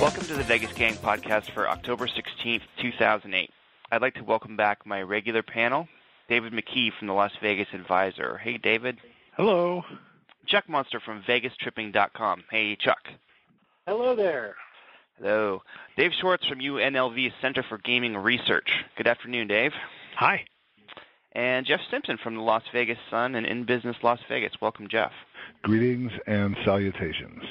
Welcome to the Vegas Gang podcast for October 16th, 2008. I'd like to welcome back my regular panel, David McKee from the Las Vegas Advisor. Hey, David. Hello. Chuck Monster from VegasTripping.com. Hey, Chuck. Hello there. Hello. Dave Schwartz from UNLV Center for Gaming Research. Good afternoon, Dave. Hi. And Jeff Simpson from the Las Vegas Sun and In Business Las Vegas. Welcome, Jeff. Greetings and salutations.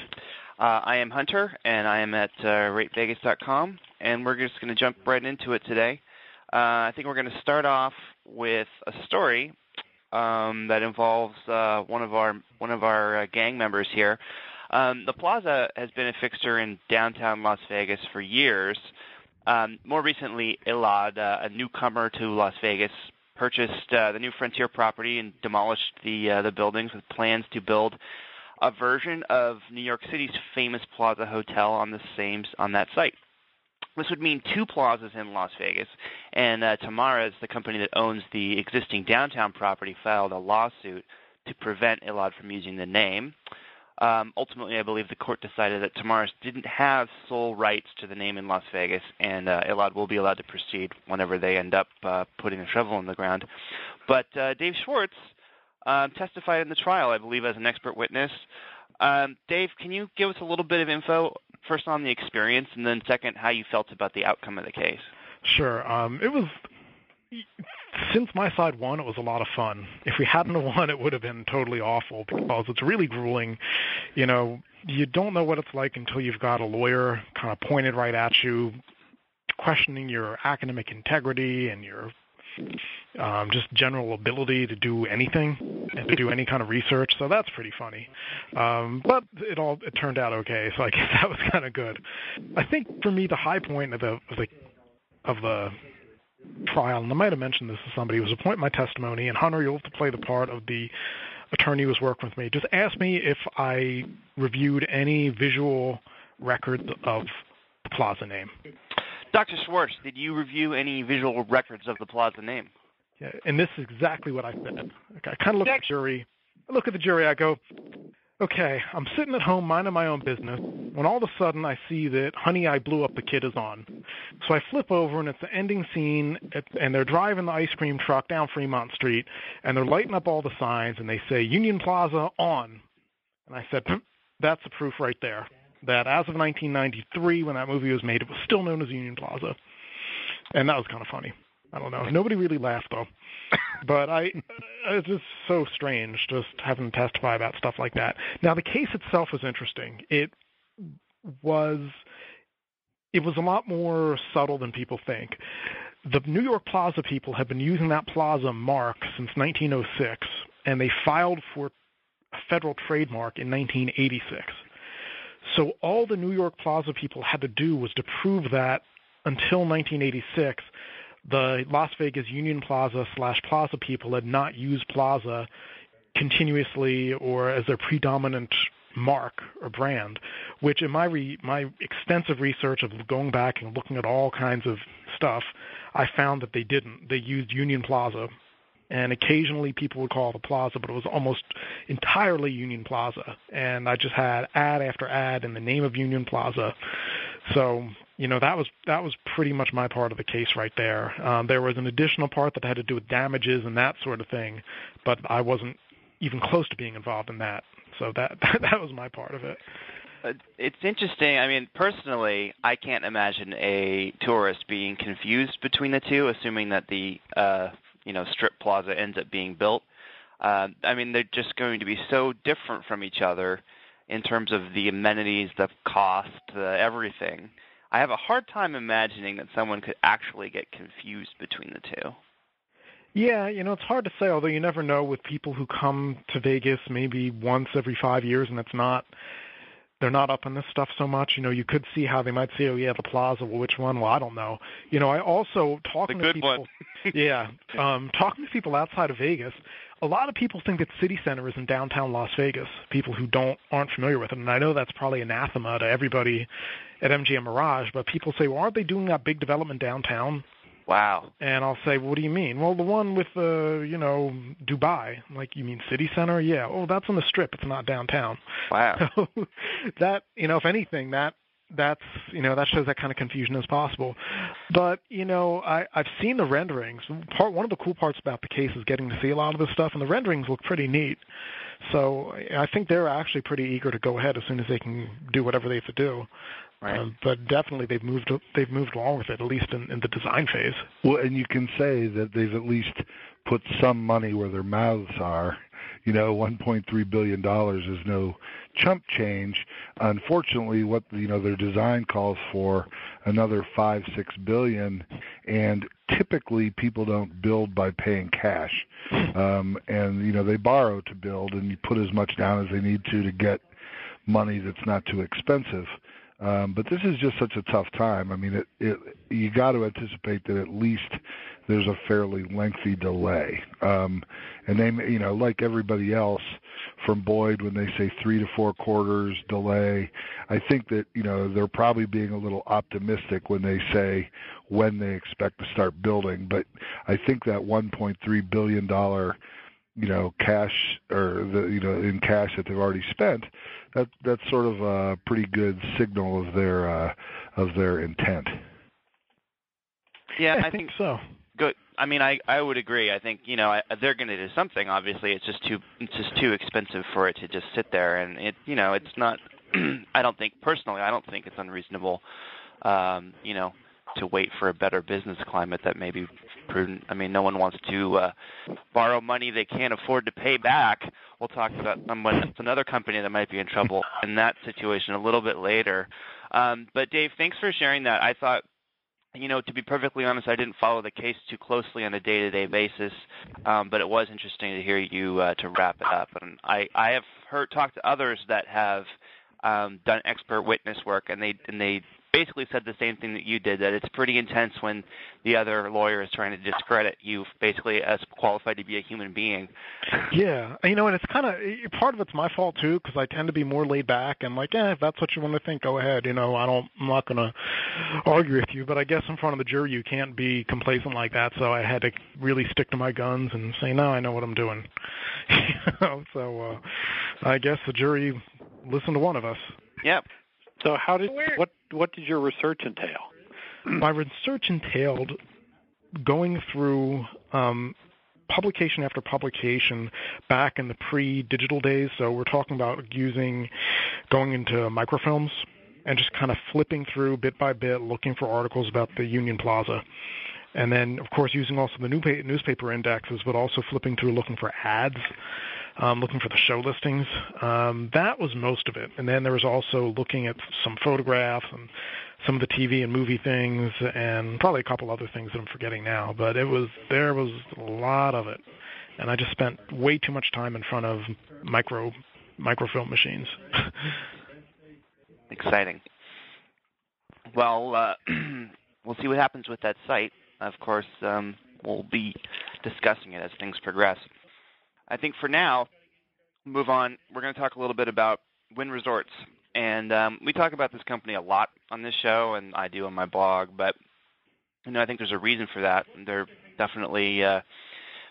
Uh, I am Hunter, and I am at uh, RateVegas.com, and we're just going to jump right into it today. Uh, I think we're going to start off with a story um, that involves uh, one of our one of our uh, gang members here. Um, the Plaza has been a fixture in downtown Las Vegas for years. Um, more recently, Elad, uh, a newcomer to Las Vegas, purchased uh, the new Frontier property and demolished the uh, the buildings with plans to build a version of New York City's famous Plaza Hotel on the same on that site. This would mean two plazas in Las Vegas, and uh, Tamares, the company that owns the existing downtown property, filed a lawsuit to prevent Elad from using the name. Um, ultimately, I believe the court decided that Tamares didn't have sole rights to the name in Las Vegas, and uh, Elad will be allowed to proceed whenever they end up uh, putting a shovel in the ground. But uh, Dave Schwartz uh, testified in the trial, I believe, as an expert witness. Um, Dave, can you give us a little bit of info first on the experience, and then second, how you felt about the outcome of the case? Sure. Um, it was since my side won, it was a lot of fun. If we hadn't won, it would have been totally awful because it's really grueling. You know, you don't know what it's like until you've got a lawyer kind of pointed right at you, questioning your academic integrity and your um, just general ability to do anything and to do any kind of research. So that's pretty funny. Um, but it all it turned out okay. So I guess that was kind of good. I think for me the high point of the of the of the trial, and I might have mentioned this to somebody, was a point in my testimony, and Hunter, you'll have to play the part of the attorney who was working with me. Just ask me if I reviewed any visual record of the plaza name. Dr. Schwartz, did you review any visual records of the plaza name? Yeah, and this is exactly what I said. Okay, I kind of look at the jury. I look at the jury. I go, okay, I'm sitting at home minding my own business when all of a sudden I see that Honey, I Blew Up the Kid is on. So I flip over and it's the ending scene, and they're driving the ice cream truck down Fremont Street, and they're lighting up all the signs, and they say Union Plaza on. And I said, hmm, that's the proof right there that as of 1993, when that movie was made, it was still known as Union Plaza. And that was kind of funny. I don't know. Nobody really laughed though. But I, it's just so strange just having to testify about stuff like that. Now the case itself was interesting. It was, it was a lot more subtle than people think. The New York Plaza people have been using that plaza mark since 1906, and they filed for a federal trademark in 1986. So all the New York Plaza people had to do was to prove that until 1986, the Las Vegas Union Plaza slash Plaza people had not used Plaza continuously or as their predominant mark or brand, which in my re, my extensive research of going back and looking at all kinds of stuff, I found that they didn't. They used Union Plaza and occasionally people would call it a plaza, but it was almost entirely Union Plaza. And I just had ad after ad in the name of Union Plaza. So you know that was that was pretty much my part of the case right there. Um, there was an additional part that had to do with damages and that sort of thing, but I wasn't even close to being involved in that. So that that was my part of it. Uh, it's interesting. I mean, personally, I can't imagine a tourist being confused between the two, assuming that the uh, you know strip plaza ends up being built. Uh, I mean, they're just going to be so different from each other in terms of the amenities, the cost, the everything. I have a hard time imagining that someone could actually get confused between the two. Yeah, you know, it's hard to say, although you never know with people who come to Vegas maybe once every five years and it's not they're not up on this stuff so much. You know, you could see how they might say, "Oh, yeah, the Plaza." Well, which one? Well, I don't know. You know, I also talking to people. yeah, um, talking to people outside of Vegas. A lot of people think that City Center is in downtown Las Vegas. People who don't aren't familiar with it, and I know that's probably anathema to everybody at MGM Mirage. But people say, "Well, aren't they doing that big development downtown?" Wow. And I'll say, well, what do you mean? Well, the one with the, uh, you know, Dubai. I'm like, you mean city center? Yeah. Oh, that's on the strip. It's not downtown. Wow. So that, you know, if anything, that that's you know that shows that kind of confusion is possible but you know i i've seen the renderings part one of the cool parts about the case is getting to see a lot of this stuff and the renderings look pretty neat so i think they're actually pretty eager to go ahead as soon as they can do whatever they have to do Right. um, but definitely they've moved they've moved along with it at least in, in the design phase Well, and you can say that they've at least put some money where their mouths are. You know, 1.3 billion dollars is no chump change. Unfortunately, what you know their design calls for another five six billion, and typically people don't build by paying cash, um, and you know they borrow to build, and you put as much down as they need to to get money that's not too expensive. Um, but this is just such a tough time. I mean, it, it you got to anticipate that at least there's a fairly lengthy delay. Um, and they, you know, like everybody else from Boyd, when they say three to four quarters delay, I think that you know they're probably being a little optimistic when they say when they expect to start building. But I think that 1.3 billion dollar you know cash or the you know in cash that they've already spent that that's sort of a pretty good signal of their uh of their intent Yeah, I, I think so good. I mean, I I would agree. I think you know I, they're going to do something. Obviously, it's just too it's just too expensive for it to just sit there, and it you know it's not. I don't think personally, I don't think it's unreasonable. Um, you know, to wait for a better business climate that may be prudent. I mean, no one wants to uh, borrow money they can't afford to pay back. We'll talk about someone, another company that might be in trouble in that situation a little bit later. Um, but Dave, thanks for sharing that. I thought you know, to be perfectly honest, I didn't follow the case too closely on a day-to-day basis, um, but it was interesting to hear you uh, to wrap it up. And I, I have heard talked to others that have um, done expert witness work, and they and they basically said the same thing that you did. That it's pretty intense when the other lawyer is trying to discredit you, basically as qualified to be a human being. Yeah, you know, and it's kind of part of it's my fault too because I tend to be more laid back and like, eh, if that's what you want to think, go ahead. You know, I don't, I'm not going to argue with you, but I guess in front of the jury you can't be complacent like that. So I had to really stick to my guns and say, no, I know what I'm doing. you know, so uh, I guess the jury listened to one of us. Yep. So how did what what did your research entail? My research entailed going through um, publication after publication back in the pre-digital days. So we're talking about using going into microfilms and just kind of flipping through bit by bit, looking for articles about the Union Plaza. And then, of course, using also the newspaper indexes, but also flipping through looking for ads, um, looking for the show listings. Um, that was most of it. And then there was also looking at some photographs and some of the TV and movie things, and probably a couple other things that I'm forgetting now. But it was there was a lot of it, and I just spent way too much time in front of micro microfilm machines. Exciting. Well, uh, we'll see what happens with that site. Of course, um, we'll be discussing it as things progress. I think for now, move on. We're going to talk a little bit about Wynn Resorts, and um, we talk about this company a lot on this show, and I do on my blog. But you know, I think there's a reason for that. They're definitely uh,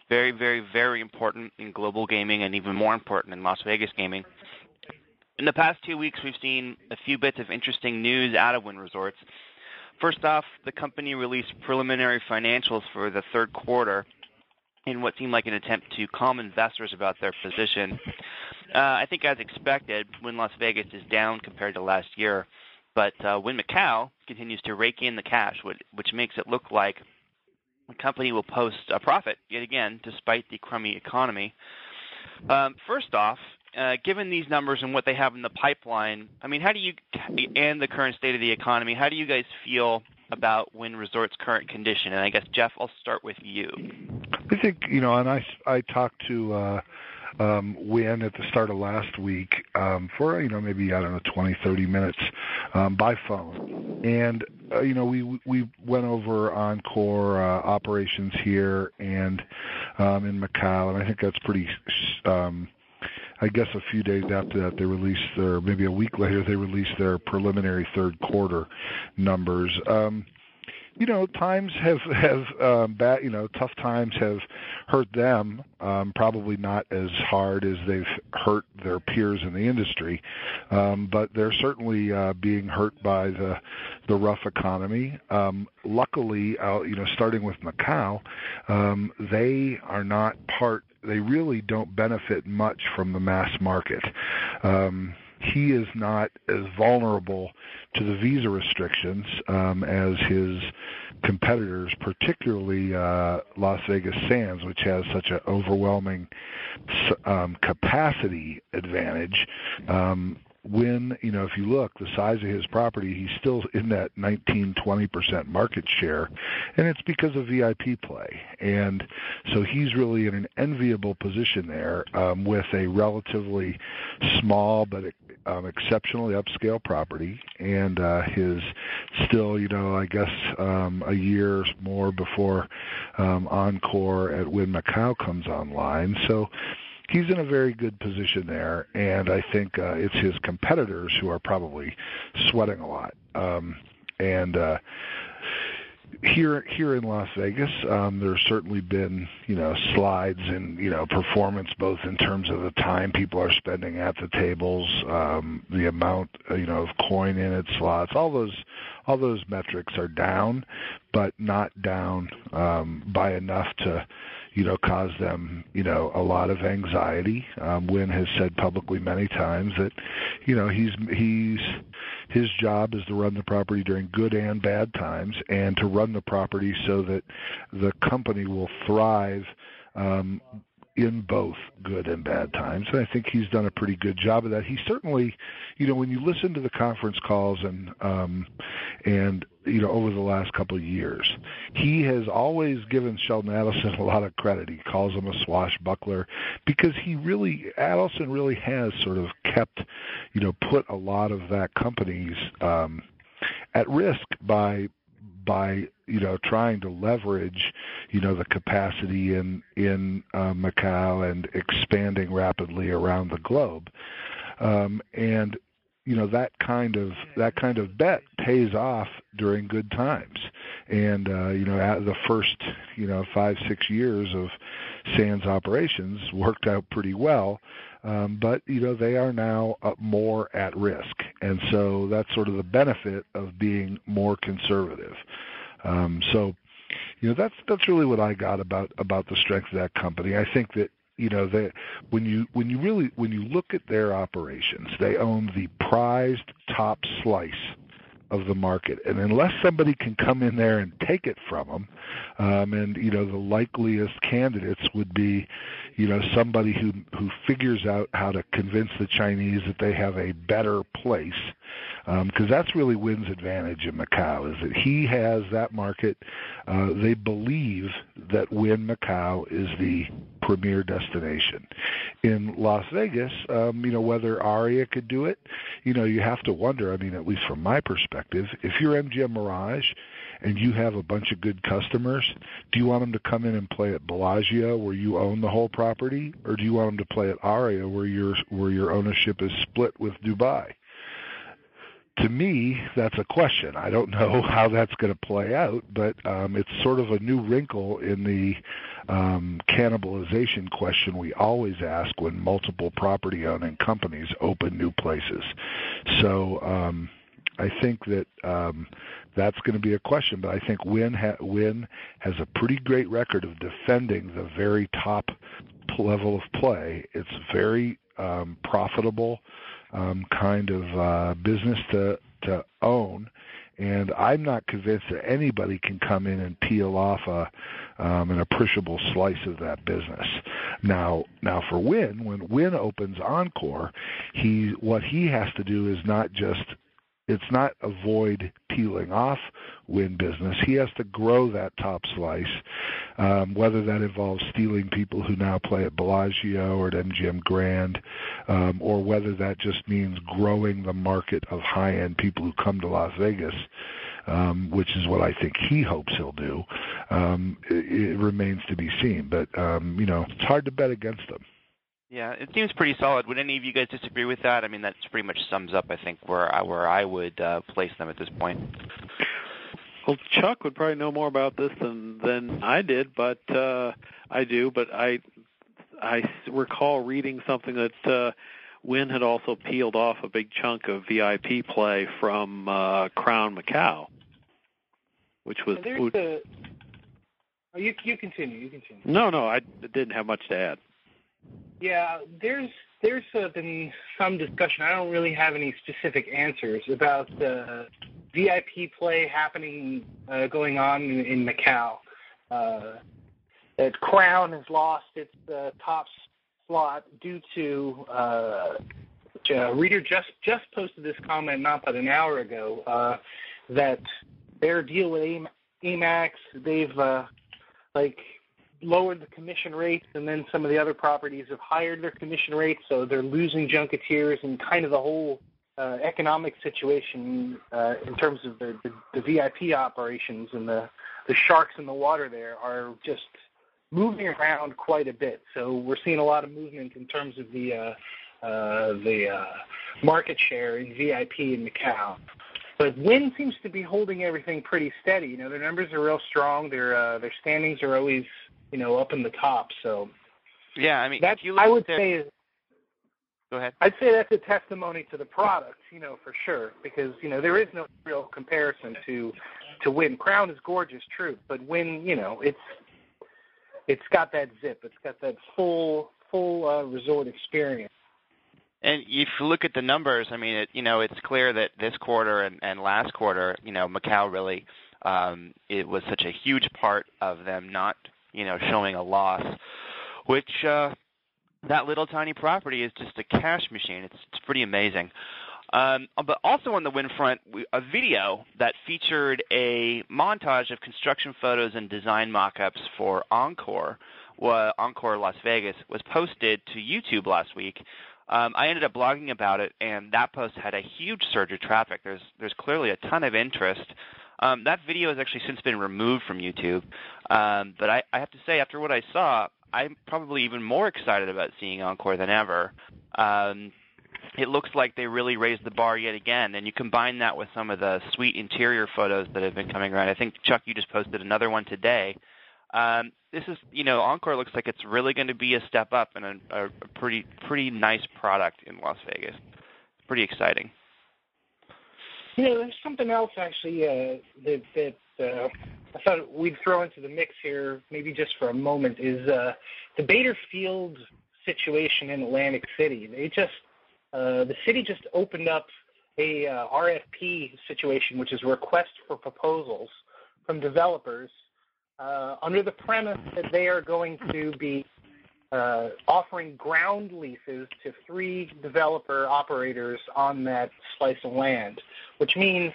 very, very, very important in global gaming, and even more important in Las Vegas gaming. In the past two weeks, we've seen a few bits of interesting news out of Wynn Resorts. First off, the company released preliminary financials for the third quarter in what seemed like an attempt to calm investors about their position. Uh, I think, as expected, Wynn Las Vegas is down compared to last year, but uh, Wynn Macau continues to rake in the cash, which, which makes it look like the company will post a profit yet again, despite the crummy economy. Um, first off, uh, given these numbers and what they have in the pipeline, I mean, how do you and the current state of the economy, how do you guys feel about Wynn Resort's current condition? And I guess Jeff, I'll start with you. I think you know, and I I talked to uh, um, Wynn at the start of last week um, for you know maybe I don't know 20, 30 minutes um, by phone, and uh, you know we we went over Encore uh, operations here and um, in Macau, and I think that's pretty. Um, I guess a few days after that, they released their maybe a week later they released their preliminary third quarter numbers. Um, you know, times have have um, bad, you know, tough times have hurt them. Um, probably not as hard as they've hurt their peers in the industry, um, but they're certainly uh, being hurt by the the rough economy. Um, luckily, uh, you know, starting with Macau, um, they are not part. They really don't benefit much from the mass market. Um, he is not as vulnerable to the visa restrictions um, as his competitors, particularly uh, Las Vegas Sands, which has such an overwhelming um, capacity advantage. Um, when you know if you look the size of his property he's still in that 19 20% market share and it's because of VIP play. And so he's really in an enviable position there um, with a relatively small but um, exceptionally upscale property and uh, his still you know I guess um, a year more before um, Encore at Wynn Macau comes online. So he's in a very good position there, and I think uh, it's his competitors who are probably sweating a lot. Um, and uh, here here in Las Vegas, um, there's certainly been you know slides in you know performance both in terms of the time people are spending at the tables, um, the amount uh, you know of coin in its slots, all those all those metrics are down, but not down um, by enough to you know, cause them, you know, a lot of anxiety. Um, Wynn has said publicly many times that, you know, he's he's his job is to run the property during good and bad times, and to run the property so that the company will thrive um, in both good and bad times. And I think he's done a pretty good job of that. He certainly, you know, when you listen to the conference calls and um, and you know over the last couple of years, he has always given Sheldon Adelson a lot of credit. He calls him a swashbuckler because he really Adelson really has sort of kept, you know, put a lot of that company's um, at risk by by you know trying to leverage you know the capacity in in uh, Macau and expanding rapidly around the globe um, and you know that kind of that kind of bet pays off during good times and uh, you know at the first you know five six years of Sands operations worked out pretty well um, but you know they are now uh, more at risk, and so that's sort of the benefit of being more conservative. Um, so, you know that's that's really what I got about about the strength of that company. I think that you know they when you when you really when you look at their operations, they own the prized top slice of the market. And unless somebody can come in there and take it from them, um, and you know the likeliest candidates would be, you know, somebody who who figures out how to convince the Chinese that they have a better place, because um, that's really Wynn's advantage in Macau is that he has that market. Uh, they believe that Wynn Macau is the premier destination. In Las Vegas, um, you know, whether Aria could do it, you know, you have to wonder. I mean, at least from my perspective, if you're MGM Mirage and you have a bunch of good customers, do you want them to come in and play at Bellagio where you own the whole property, or do you want them to play at Aria where your where your ownership is split with Dubai? To me, that's a question. I don't know how that's going to play out, but um, it's sort of a new wrinkle in the um, cannibalization question we always ask when multiple property owning companies open new places. So um, I think that um, that's going to be a question, but I think Wynn, ha- Wynn has a pretty great record of defending the very top level of play. It's very um, profitable um, kind of uh, business to to own. And I'm not convinced that anybody can come in and peel off a um, an appreciable slice of that business. Now, now for Wynn, when Wynn opens Encore, he what he has to do is not just it's not avoid peeling off Wynn business. He has to grow that top slice, um, whether that involves stealing people who now play at Bellagio or at MGM Grand, um, or whether that just means growing the market of high-end people who come to Las Vegas. Um, which is what I think he hopes he'll do. Um, it, it remains to be seen, but um, you know it's hard to bet against them. Yeah, it seems pretty solid. Would any of you guys disagree with that? I mean, that pretty much sums up, I think, where I, where I would uh, place them at this point. Well, Chuck would probably know more about this than than I did, but uh, I do. But I I recall reading something that uh, Wynn had also peeled off a big chunk of VIP play from uh, Crown Macau, which was. There's a, oh, you you continue. You continue. No, no, I didn't have much to add. Yeah, there's there's uh, been some discussion. I don't really have any specific answers about the VIP play happening uh, going on in, in Macau. Uh, that Crown has lost its uh, top slot due to uh, a reader just just posted this comment not but an hour ago uh, that their deal with Amax they've uh, like lowered the commission rates, and then some of the other properties have hired their commission rates, so they're losing junketeers and kind of the whole uh, economic situation uh, in terms of the, the, the VIP operations and the the sharks in the water there are just moving around quite a bit. So we're seeing a lot of movement in terms of the uh, uh, the uh, market share in VIP in Macau. But Wynn seems to be holding everything pretty steady. You know, their numbers are real strong. Their uh, their standings are always you know up in the top. So yeah, I mean, that I would say is. Go ahead. I'd say that's a testimony to the product, you know, for sure, because you know there is no real comparison to to Wynn. Crown is gorgeous, true, but Wynn, you know, it's it's got that zip. It's got that full full uh, resort experience. And if you look at the numbers, I mean, it, you know, it's clear that this quarter and, and last quarter, you know, Macau really um, it was such a huge part of them not, you know, showing a loss, which uh, that little tiny property is just a cash machine. It's it's pretty amazing. Um, but also on the Wynn front, a video that featured a montage of construction photos and design mock-ups for Encore, Encore Las Vegas, was posted to YouTube last week. Um, I ended up blogging about it, and that post had a huge surge of traffic. There's there's clearly a ton of interest. Um, that video has actually since been removed from YouTube, um, but I, I have to say, after what I saw, I'm probably even more excited about seeing Encore than ever. Um, it looks like they really raised the bar yet again. And you combine that with some of the sweet interior photos that have been coming around. I think Chuck, you just posted another one today. Um, this is, you know, Encore looks like it's really going to be a step up and a, a pretty pretty nice product in Las Vegas. It's pretty exciting. You know, there's something else actually uh, that that uh, I thought we'd throw into the mix here, maybe just for a moment, is uh, the Bader Field situation in Atlantic City. They just uh, the city just opened up a uh, RFP situation, which is request for proposals from developers uh, under the premise that they are going to be uh, offering ground leases to three developer operators on that slice of land, which means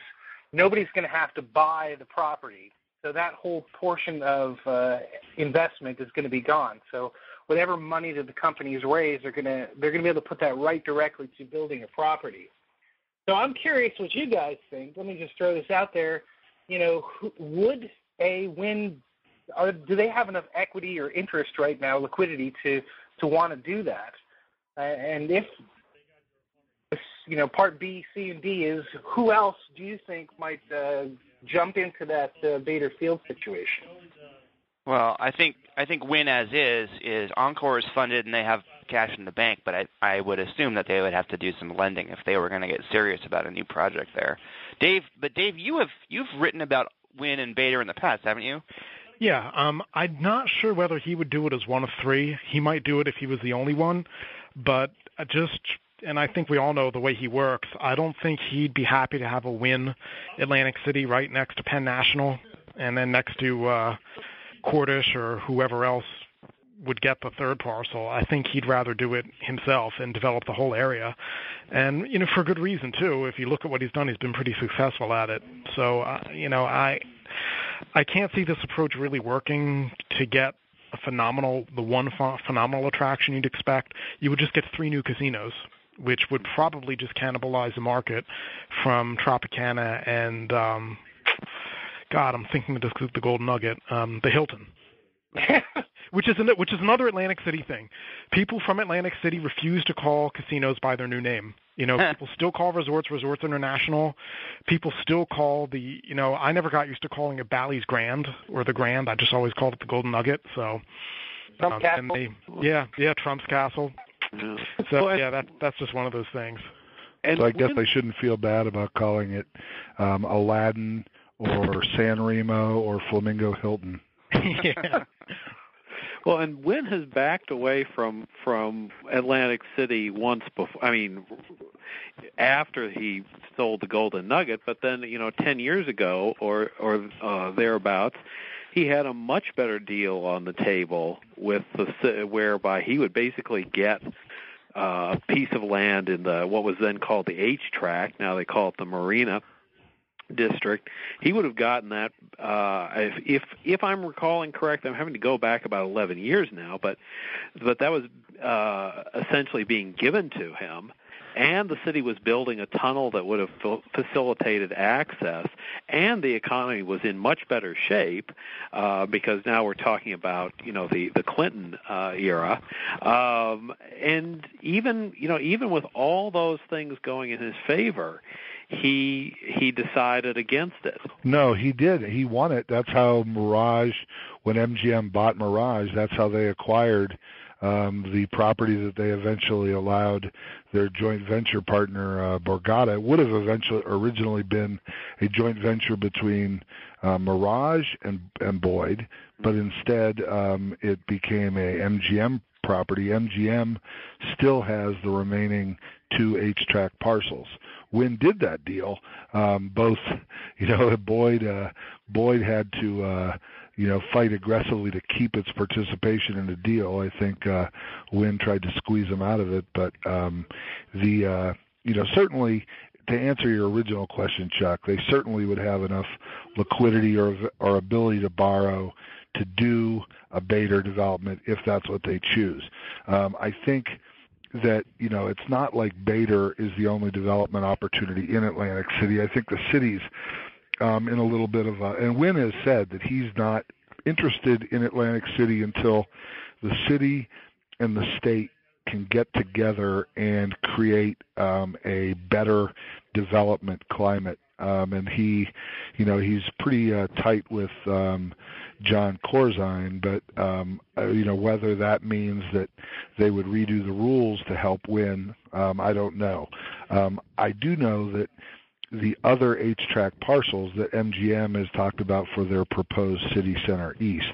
nobody's going to have to buy the property. So that whole portion of uh, investment is going to be gone. So whatever money that the companies raise, they're gonna they're gonna be able to put that right directly to building a property. So I'm curious what you guys think. Let me just throw this out there. You know, would a Wynn? Are, do they have enough equity or interest right now, liquidity to to want to do that? Uh, and if you know, part B, C, and D is who else do you think might uh, jump into that uh, Bader Field situation? Well, I think I think Wynn as is is Encore is funded and they have cash in the bank, but I I would assume that they would have to do some lending if they were going to get serious about a new project there. Dave, but Dave, you have you've written about Wynn and Bader in the past, haven't you? Yeah, um, I'm not sure whether he would do it as one of three. He might do it if he was the only one, but just and I think we all know the way he works. I don't think he'd be happy to have a Wynn Atlantic City right next to Penn National, and then next to uh, Cordish or whoever else would get the third parcel. I think he'd rather do it himself and develop the whole area, and you know for good reason too. If you look at what he's done, he's been pretty successful at it. So uh, you know I I can't see this approach really working to get a phenomenal the one ph- phenomenal attraction you'd expect. You would just get three new casinos. Which would probably just cannibalize the market from Tropicana and um, God, I'm thinking of the, the Golden Nugget, um, the Hilton, which is an, which is another Atlantic City thing. People from Atlantic City refuse to call casinos by their new name. You know, people still call resorts Resorts International. People still call the, you know, I never got used to calling it Bally's Grand or the Grand. I just always called it the Golden Nugget. So, Trump um, Castle. and they, yeah, yeah, Trump's Castle. Yeah. So yeah, that that's just one of those things. And So I guess when- they shouldn't feel bad about calling it um, Aladdin or San Remo or Flamingo Hilton. yeah. Well, and Wynn has backed away from from Atlantic City once before. I mean, after he sold the Golden Nugget, but then you know, ten years ago or or uh, thereabouts, he had a much better deal on the table with the whereby he would basically get uh, a piece of land in the what was then called the H-Tract. Now they call it the Marina district. He would have gotten that uh if if if I'm recalling correct, I'm having to go back about 11 years now, but but that was uh essentially being given to him and the city was building a tunnel that would have fa- facilitated access and the economy was in much better shape uh because now we're talking about you know the the Clinton uh era um and even you know even with all those things going in his favor he he decided against it. No, he did. He won it. That's how Mirage, when MGM bought Mirage, that's how they acquired um, the property that they eventually allowed their joint venture partner uh, Borgata. It would have eventually originally been a joint venture between uh, Mirage and and Boyd, but instead um, it became a MGM property. MGM still has the remaining two H-Tract parcels. Wynn did that deal. Um, both, you know, Boyd uh, Boyd had to uh, you know fight aggressively to keep its participation in the deal. I think uh, Wynn tried to squeeze him out of it, but um, the uh, you know certainly to answer your original question, Chuck, they certainly would have enough liquidity or or ability to borrow to do a Bader development if that's what they choose. Um, I think that you know it's not like Bader is the only development opportunity in Atlantic City. I think the city's um, in a little bit of a and Wynn has said that he's not interested in Atlantic City until the city and the state can get together and create um, a better development climate. Um, and he, you know, he's pretty uh, tight with um, John Corzine, but um, uh, you know whether that means that they would redo the rules to help Wynn, um, I don't know. Um, I do know that the other H-Tract parcels that MGM has talked about for their proposed city center east,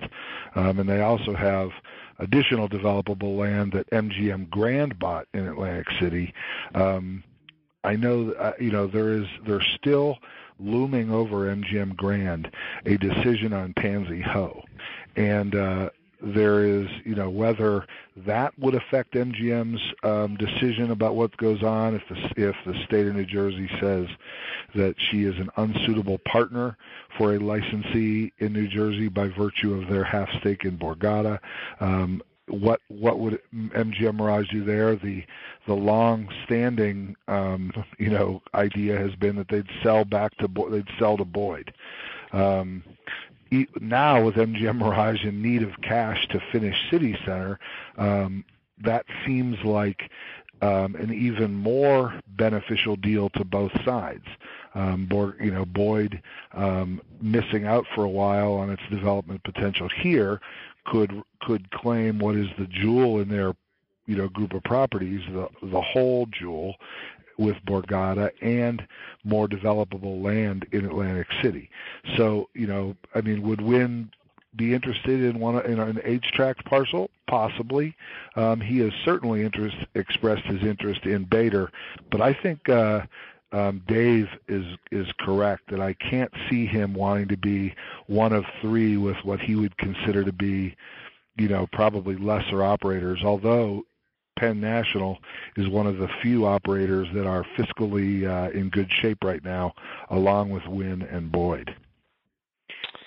um, and they also have additional developable land that MGM Grand bought in Atlantic City. Um, I know, uh, you know, there is there's still looming over MGM Grand a decision on Pansy Ho, and uh, there is, you know, whether that would affect MGM's um, decision about what goes on if the if the state of New Jersey says that she is an unsuitable partner for a licensee in New Jersey by virtue of their half stake in Borgata. Um, what what would MGM Mirage do there? The the long standing um, you know idea has been that they'd sell back to they'd sell to Boyd. Um, now with MGM Mirage in need of cash to finish City Center, um, that seems like um, an even more beneficial deal to both sides. Um, Bo- you know, Boyd um, missing out for a while on its development potential here could could claim what is the jewel in their you know group of properties, the the whole jewel with Borgata and more developable land in Atlantic City. So you know, I mean, would Wynn be interested in one in an H-Tract parcel? Possibly. Um, he has certainly interest expressed his interest in Bader, but I think. Uh, um, Dave is is correct that I can't see him wanting to be one of three with what he would consider to be, you know, probably lesser operators. Although Penn National is one of the few operators that are fiscally uh, in good shape right now, along with Wynn and Boyd.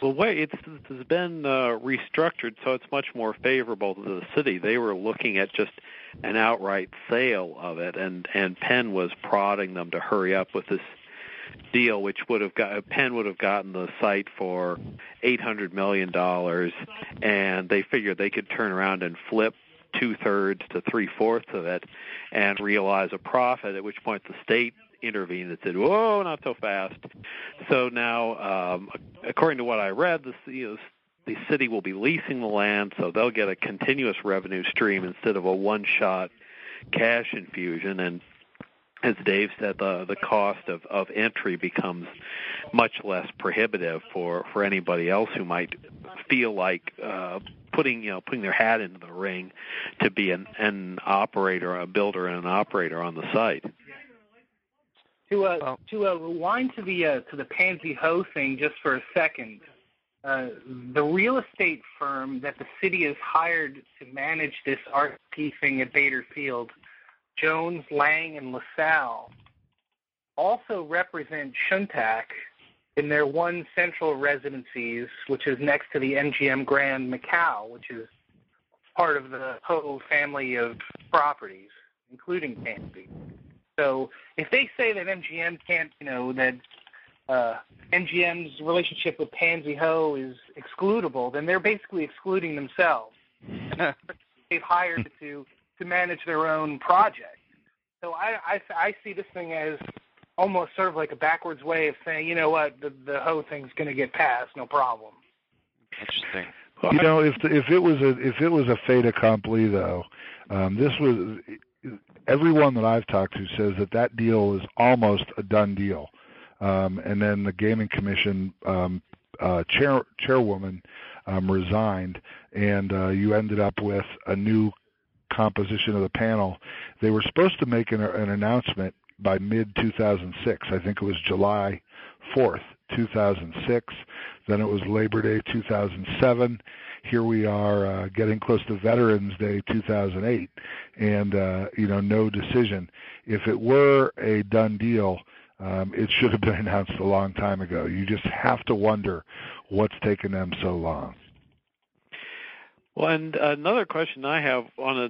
Well, wait, it's it's been uh, restructured, so it's much more favorable to the city. They were looking at just an outright sale of it, and and Penn was prodding them to hurry up with this deal, which would have got Penn would have gotten the site for eight hundred million dollars, and they figured they could turn around and flip two thirds to three fourths of it and realize a profit. At which point the state intervened and said, "Whoa, not so fast." So now, um, according to what I read, the, you know, the city will be leasing the land, so they'll get a continuous revenue stream instead of a one-shot cash infusion. And as Dave said, the the cost of of entry becomes much less prohibitive for for anybody else who might feel like uh, putting you know putting their hat into the ring to be an an operator, a builder, and an operator on the site. To uh, to uh, rewind to the uh, to the Pansy Ho thing just for a second, uh, the real estate firm that the city has hired to manage this RP thing at Bader Field Jones, Lang, and LaSalle also represent Shun Tak in their one central residencies, which is next to the MGM Grand Macau, which is part of the Ho family of properties, including Pansy. So if they say that MGM can't, you know, that uh, MGM's relationship with Pansy Ho is excludable, then they're basically excluding themselves. They've hired to to manage their own project. So I, I, I see this thing as almost sort of like a backwards way of saying, you know what, the the whole thing's going to get passed, no problem. Interesting. You know, if the, if it was a if it was a fait accompli though, um, this was everyone that I've talked to says that that deal is almost a done deal. Um, and then the gaming commission um, uh, chair chairwoman um, resigned, and uh, you ended up with a new composition of the panel. They were supposed to make an, an announcement by mid 2006. I think it was July 4th, 2006. Then it was Labor Day 2007. Here we are uh, getting close to Veterans Day 2008, and uh, you know no decision. If it were a done deal, um, it should have been announced a long time ago. You just have to wonder what's taken them so long. Well, and another question I have on a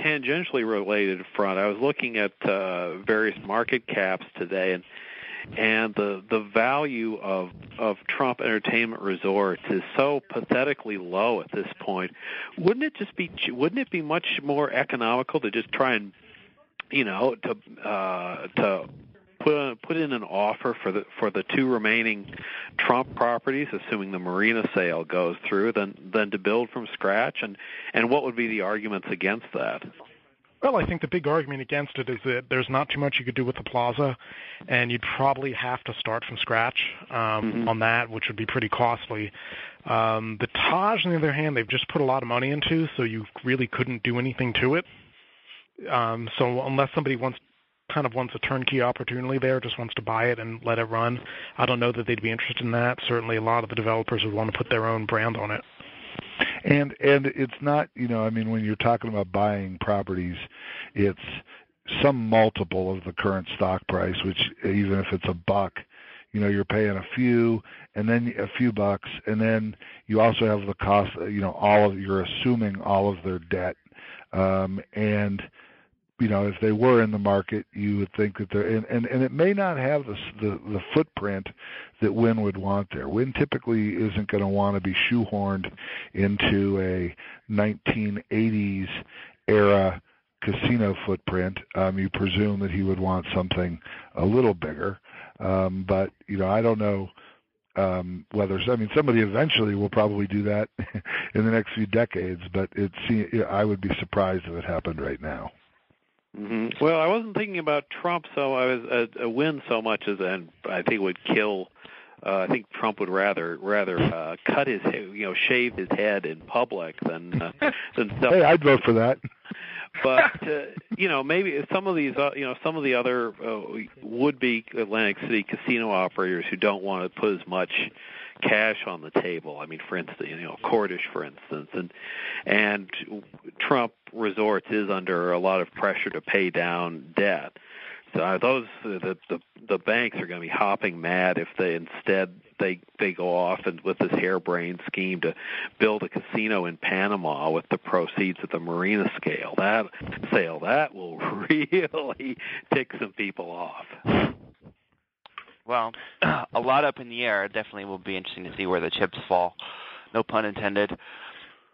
tangentially related front, I was looking at uh, various market caps today, and and the the value of of Trump Entertainment Resorts is so pathetically low at this point. Wouldn't it just be wouldn't it be much more economical to just try and you know to uh, to put put in an offer for the for the two remaining Trump properties, assuming the marina sale goes through, than than to build from scratch? And and what would be the arguments against that? Well, I think the big argument against it is that there's not too much you could do with the plaza, and you'd probably have to start from scratch um, mm-hmm. on that, which would be pretty costly. Um, the Taj, on the other hand, they've just put a lot of money into, so you really couldn't do anything to it. Um, so unless somebody wants kind of wants a turnkey opportunity there, just wants to buy it and let it run. I don't know that they'd be interested in that. Certainly, a lot of the developers would want to put their own brand on it. And and it's not, you know, I mean, when you're talking about buying properties, it's some multiple of the current stock price, which even if it's a buck, you know, you're paying a few and then a few bucks, and then you also have the cost, you know, all of you're assuming all of their debt, um, and you know, if they were in the market, you would think that they're and and, and it may not have the, the the footprint that Wynn would want there. Wynn typically isn't going to want to be shoehorned into a 1980s era casino footprint. Um, you presume that he would want something a little bigger, um, but you know, I don't know um, whether I mean somebody eventually will probably do that in the next few decades, but it's I would be surprised if it happened right now. Mm-hmm. Well, I wasn't thinking about Trump, so I was a, a Wynn so much as, and I think would kill. Uh, I think Trump would rather rather uh, cut his, you know, shave his head in public than uh, than stuff. Hey, I'd vote for that. but uh, you know, maybe some of these, uh, you know, some of the other uh, would-be Atlantic City casino operators who don't want to put as much cash on the table. I mean, for instance, you know, Cordish, for instance, and and Trump Resorts is under a lot of pressure to pay down debt. So those the the, the banks are going to be hopping mad if they instead they they go off and with this harebrained scheme to build a casino in Panama with the proceeds of the marina scale that sale that will really tick some people off. Well, a lot up in the air. It definitely will be interesting to see where the chips fall. No pun intended.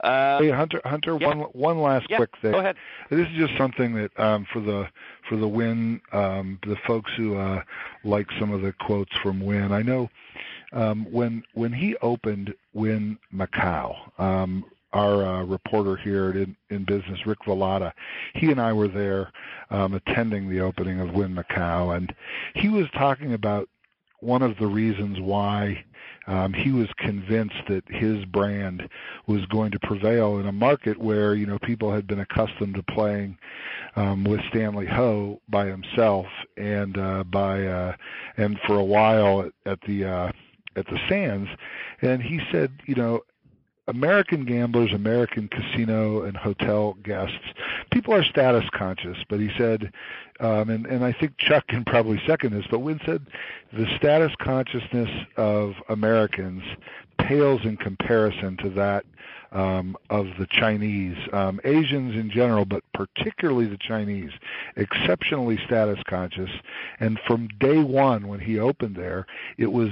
Uh, hey Hunter, Hunter, yeah. one one last yeah, quick thing. Go ahead. This is just something that um, for the for the Wynn, um, the folks who uh, like some of the quotes from Wynn. I know um, when when he opened Wynn Macau, um, our uh, reporter here in, in business, Rick Velotta, he and I were there um, attending the opening of Wynn Macau, and he was talking about one of the reasons why um, he was convinced that his brand was going to prevail in a market where you know people had been accustomed to playing um, with Stanley Ho by himself and uh, by uh, and for a while at, at the uh, at the Sands, and he said you know American gamblers, American casino and hotel guests, people are status conscious. But he said, um, and, and I think Chuck can probably second this, but Wynn said the status consciousness of Americans pales in comparison to that um, of the Chinese, um, Asians in general, but particularly the Chinese, exceptionally status conscious. And from day one, when he opened there, it was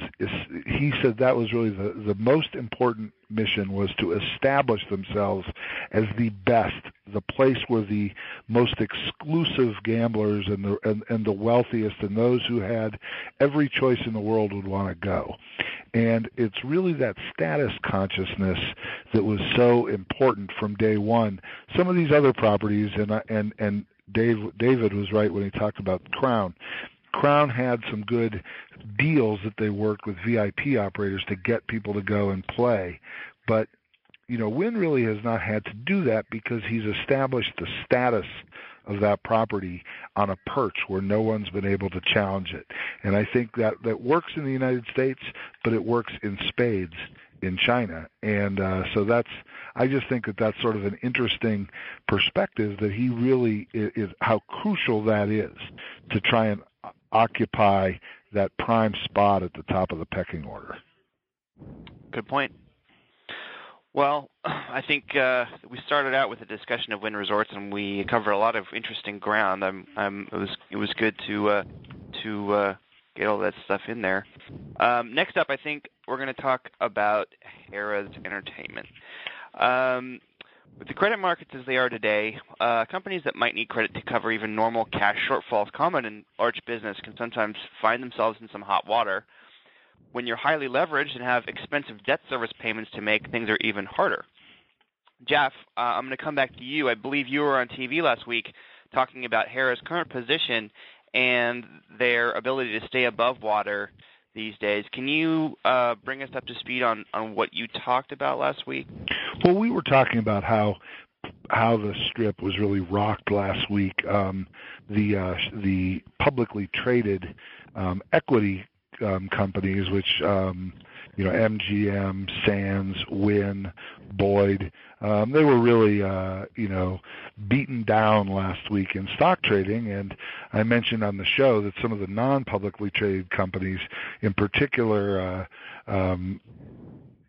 he said that was really the the most important mission was to establish themselves as the best, the place where the most exclusive gamblers and the and, and the wealthiest and those who had every choice in the world would want to go. And it's really that status consciousness that was so important from day one. Some of these other properties, and and and Dave David was right when he talked about Crown. Crown had some good deals that they worked with VIP operators to get people to go and play, but you know, Wynn really has not had to do that because he's established the status of that property on a perch where no one's been able to challenge it. And I think that that works in the United States, but it works in spades in China. And uh, so that's I just think that that's sort of an interesting perspective that he really is, is how crucial that is to try and occupy that prime spot at the top of the pecking order. Good point. Well, I think uh, we started out with a discussion of Wynn Resorts, and we covered a lot of interesting ground. I'm, I'm, it was it was good to uh, to uh, get all that stuff in there. Um, next up, I think we're going to talk about Harrah's Entertainment. Um, with the credit markets as they are today, uh, companies that might need credit to cover even normal cash shortfalls common in large business can sometimes find themselves in some hot water when you're highly leveraged and have expensive debt service payments to make, things are even harder. Jeff, uh, I'm going to come back to you. I believe you were on TV last week talking about Harrah's current position and their ability to stay above water these days. Can you uh, bring us up to speed on, on what you talked about last week? Well, we were talking about how how the strip was really rocked last week. Um, the uh, the publicly traded um, equity um, companies, which um, you know MGM, Sands, Wynn, Boyd, um, they were really uh, you know beaten down last week in stock trading. And I mentioned on the show that some of the non-publicly traded companies, in particular. Uh, um,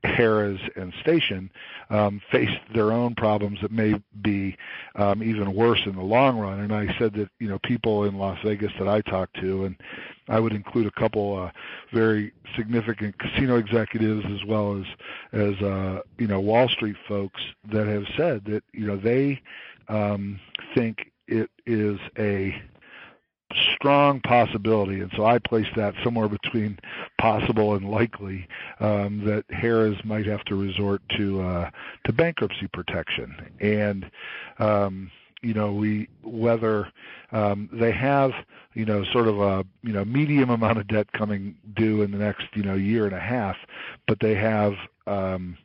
Harrah's and Station um, faced their own problems that may be um, even worse in the long run. And I said that you know people in Las Vegas that I talked to, and I would include a couple uh, very significant casino executives as well as as uh, you know Wall Street folks that have said that you know they um, think it is a strong possibility, and so I place that somewhere between possible and likely um, that Harrah's might have to resort to uh, to bankruptcy protection. And um, you know, we whether um, they have you know sort of a you know medium amount of debt coming due in the next you know year and a half, but they have um,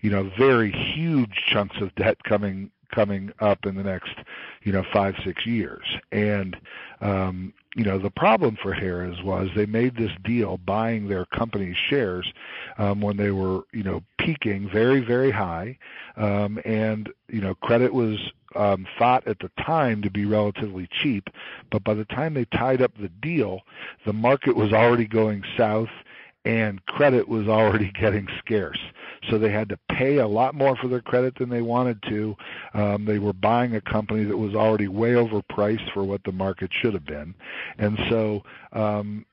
you know very huge chunks of debt coming coming up in the next, you know, five, six years. And, um, you know, the problem for Harrah's was they made this deal buying their company's shares um, when they were, you know, peaking very, very high. Um, and, you know, credit was um, thought at the time to be relatively cheap. But by the time they tied up the deal, the market was already going south and credit was already getting scarce. So they had to pay a lot more for their credit than they wanted to. Um, they were buying a company that was already way overpriced for what the market should have been, and so um,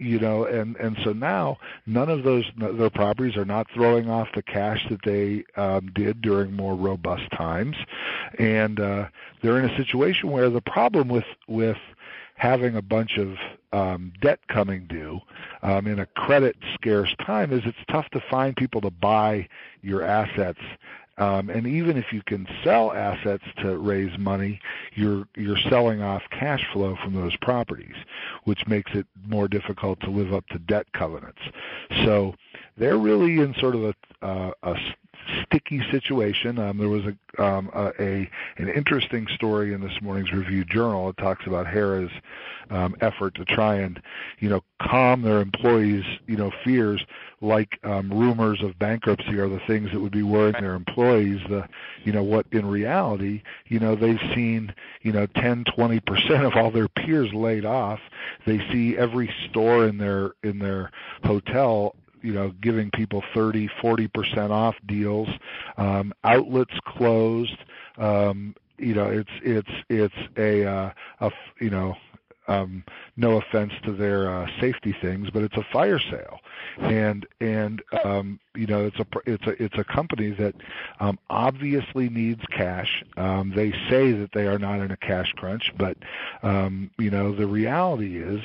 you know, and and so now none of those their properties are not throwing off the cash that they um, did during more robust times, and uh, they're in a situation where the problem with with having a bunch of um, debt coming due um, in a credit scarce time is it's tough to find people to buy your assets um, and even if you can sell assets to raise money, you're you're selling off cash flow from those properties, which makes it more difficult to live up to debt covenants. So they're really in sort of a, uh, a sticky situation. Um, there was a, um, a, a an interesting story in this morning's Review Journal. It talks about Harrah's um, effort to try and you know calm their employees' you know fears, like um, rumors of bankruptcy are the things that would be worrying their employees. The you know what in reality you know they've seen you know 10 20 percent of all their peers laid off. They see every store in their in their hotel you know giving people 30 40 percent off deals. Um outlets closed. Um you know it's it's it's a uh a you know um no offense to their uh safety things but it's a fire sale. And and um you know it's a it's a it's a company that um obviously needs cash. Um they say that they are not in a cash crunch but um you know the reality is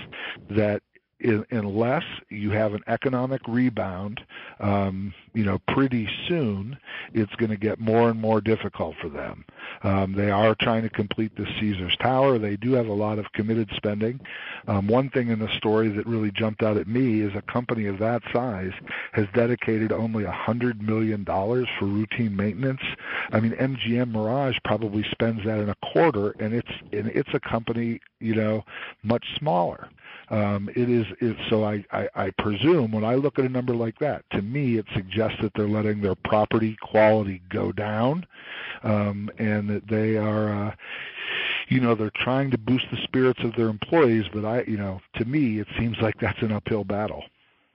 that unless you have an economic rebound, um, you know, pretty soon, it's going to get more and more difficult for them. Um, they are trying to complete the Caesars Tower. They do have a lot of committed spending. Um, one thing in the story that really jumped out at me is a company of that size has dedicated only a hundred million dollars for routine maintenance. I mean, MGM Mirage probably spends that in a quarter, and it's and it's a company, you know, much smaller. Um, it is it, so I, I, I presume when I look at a number like that, to me it suggests that they're letting their property quality go down, um, and that they are. Uh, you know they're trying to boost the spirits of their employees, but I, you know, to me it seems like that's an uphill battle.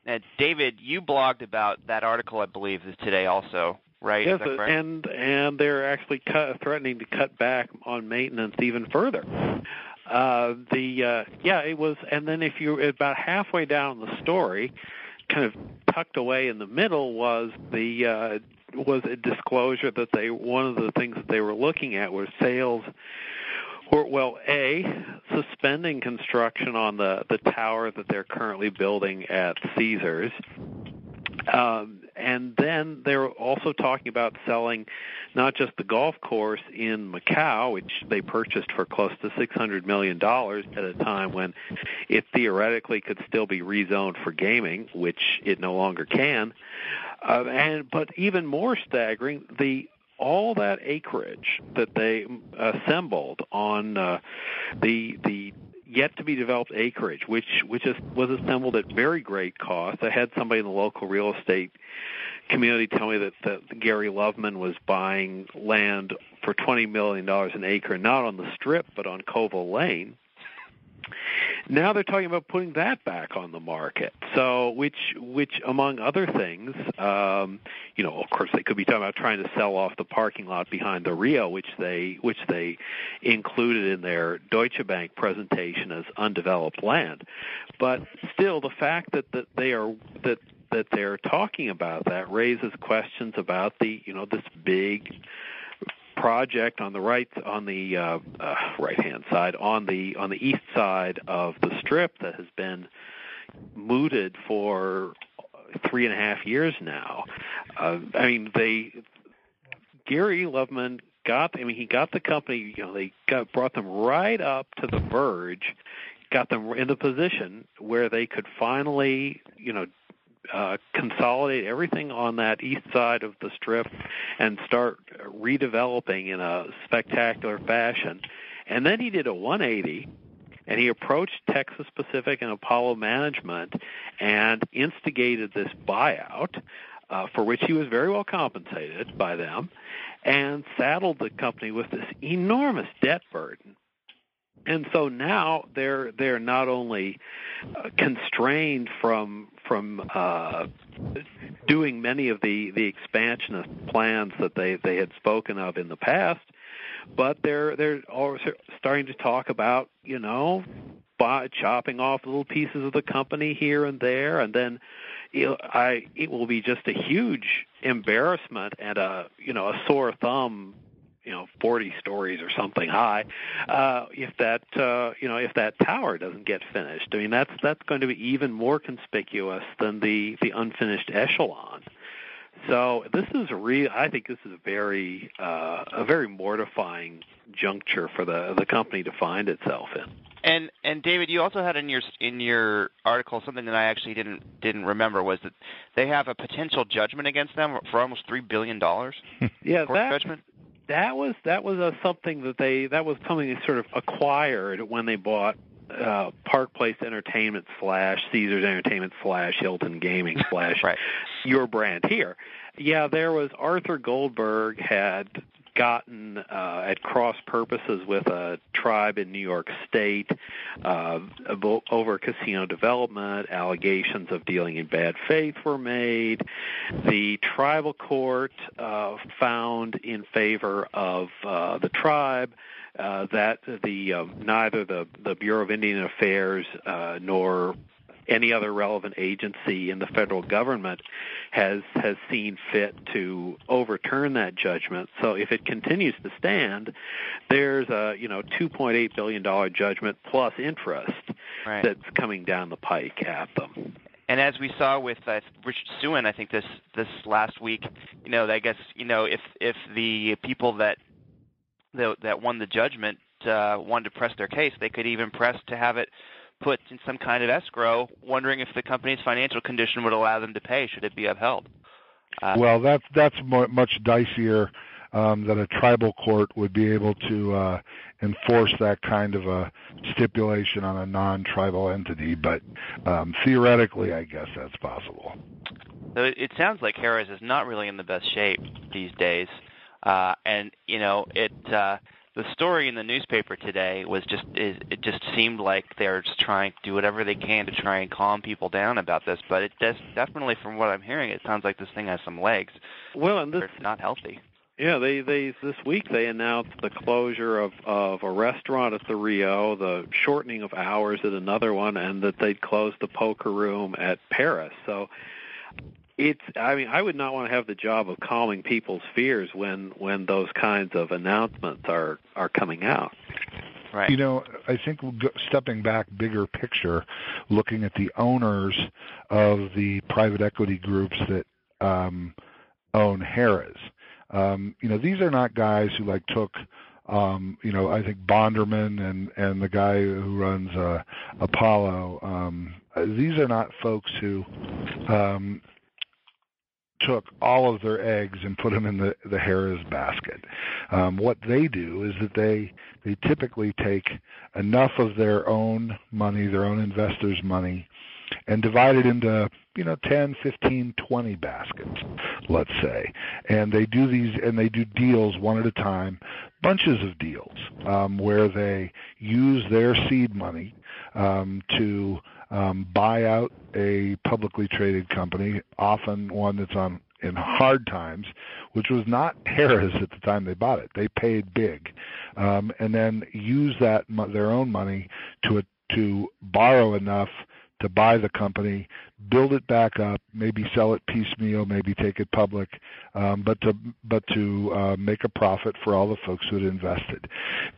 Uh, David, you blogged about that article, I believe, is today also, right? Yes, and and they're actually cut, threatening to cut back on maintenance even further uh, the uh, yeah, it was. And then if you're about halfway down the story, kind of tucked away in the middle was the uh, was a disclosure that they one of the things that they were looking at was sales or well a suspending construction on the the tower that they're currently building at Caesars um, and then they're also talking about selling not just the golf course in Macau, which they purchased for close to $600 million at a time when it theoretically could still be rezoned for gaming, which it no longer can. Uh, and but even more staggering, the all that acreage that they assembled on uh, the the yet to be developed acreage, which which is, was assembled at very great cost. I had somebody in the local real estate community tell me that, that Gary Loveman was buying land for twenty million dollars an acre, not on the Strip but on Koval Lane. Now they're talking about putting that back on the market. So, which, which among other things, um, you know, of course, they could be talking about trying to sell off the parking lot behind the Rio, which they, which they included in their Deutsche Bank presentation as undeveloped land. But still, the fact that that they are that that they're talking about that raises questions about the, you know, this big project on the right on the uh, uh, right hand side on the on the east side of the strip that has been mooted for three and a half years now. Uh, I mean, they Gary Loveman got. I mean, he got the company. You know, they got brought them right up to the verge, got them in the position where they could finally, you know, uh, consolidate everything on that east side of the strip and start redeveloping in a spectacular fashion. And then he did a 180 and he approached Texas Pacific and Apollo Management and instigated this buyout. Uh, for which he was very well compensated by them, and saddled the company with this enormous debt burden and so now they're they're not only uh, constrained from from uh, doing many of the the expansionist plans that they they had spoken of in the past, but they're they're starting to talk about you know by chopping off little pieces of the company here and there, and then I it will be just a huge embarrassment and a you know a sore thumb you know 40 stories or something high uh if that uh you know if that tower doesn't get finished. I mean that's that's going to be even more conspicuous than the the unfinished echelon. So this is real i think this is a very uh a very mortifying juncture for the the company to find itself in. And and David, you also had in your in your article something that I actually didn't didn't remember was that they have a potential judgment against them for almost three billion dollars. yeah, that, judgment that was that was a, something that they that was something they sort of acquired when they bought uh, Park Place Entertainment slash Caesars Entertainment slash Hilton Gaming slash right. your brand here. Yeah, there was Arthur Goldberg had gotten uh, at cross purposes with a tribe in New York State uh, over casino development. Allegations of dealing in bad faith were made. The tribal court uh, found in favor of uh, the tribe. Uh, that the uh, neither the the Bureau of Indian Affairs uh, nor any other relevant agency in the federal government has has seen fit to overturn that judgment. So if it continues to stand, there's a you know 2.8 billion dollar judgment plus interest right. that's coming down the pike at them. And as we saw with uh, Richard Suen, I think this this last week, you know, I guess you know if if the people that the, that won the judgment uh, wanted to press their case, they could even press to have it put in some kind of escrow, wondering if the company's financial condition would allow them to pay should it be upheld. Uh, well, that's that's much dicier um, that a tribal court would be able to uh, enforce that kind of a stipulation on a non-tribal entity, but um, theoretically, I guess that's possible. So it, it sounds like Harrah's is not really in the best shape these days, uh, and you know it. Uh, the story in the newspaper today was just it, it just seemed like they're just trying to do whatever they can to try and calm people down about this but it does definitely from what i'm hearing it sounds like this thing has some legs. Well and this it's not healthy. Yeah they they this week they announced the closure of of a restaurant at the rio the shortening of hours at another one and that they'd close the poker room at paris. So it's i mean i would not want to have the job of calming people's fears when when those kinds of announcements are are coming out right you know i think stepping back bigger picture looking at the owners of the private equity groups that um own harrah's um you know these are not guys who like took um, you know, I think Bonderman and and the guy who runs uh, Apollo. Um, these are not folks who um, took all of their eggs and put them in the the Harrah's basket. Um, what they do is that they they typically take enough of their own money, their own investors' money, and divide it into you know 10 15 20 baskets let's say and they do these and they do deals one at a time bunches of deals um, where they use their seed money um, to um, buy out a publicly traded company, often one that's on in hard times, which was not Harrah's at the time they bought it. They paid big, um, and then use that their own money to to borrow enough to buy the company, build it back up, maybe sell it piecemeal, maybe take it public, um, but to but to uh, make a profit for all the folks who had invested.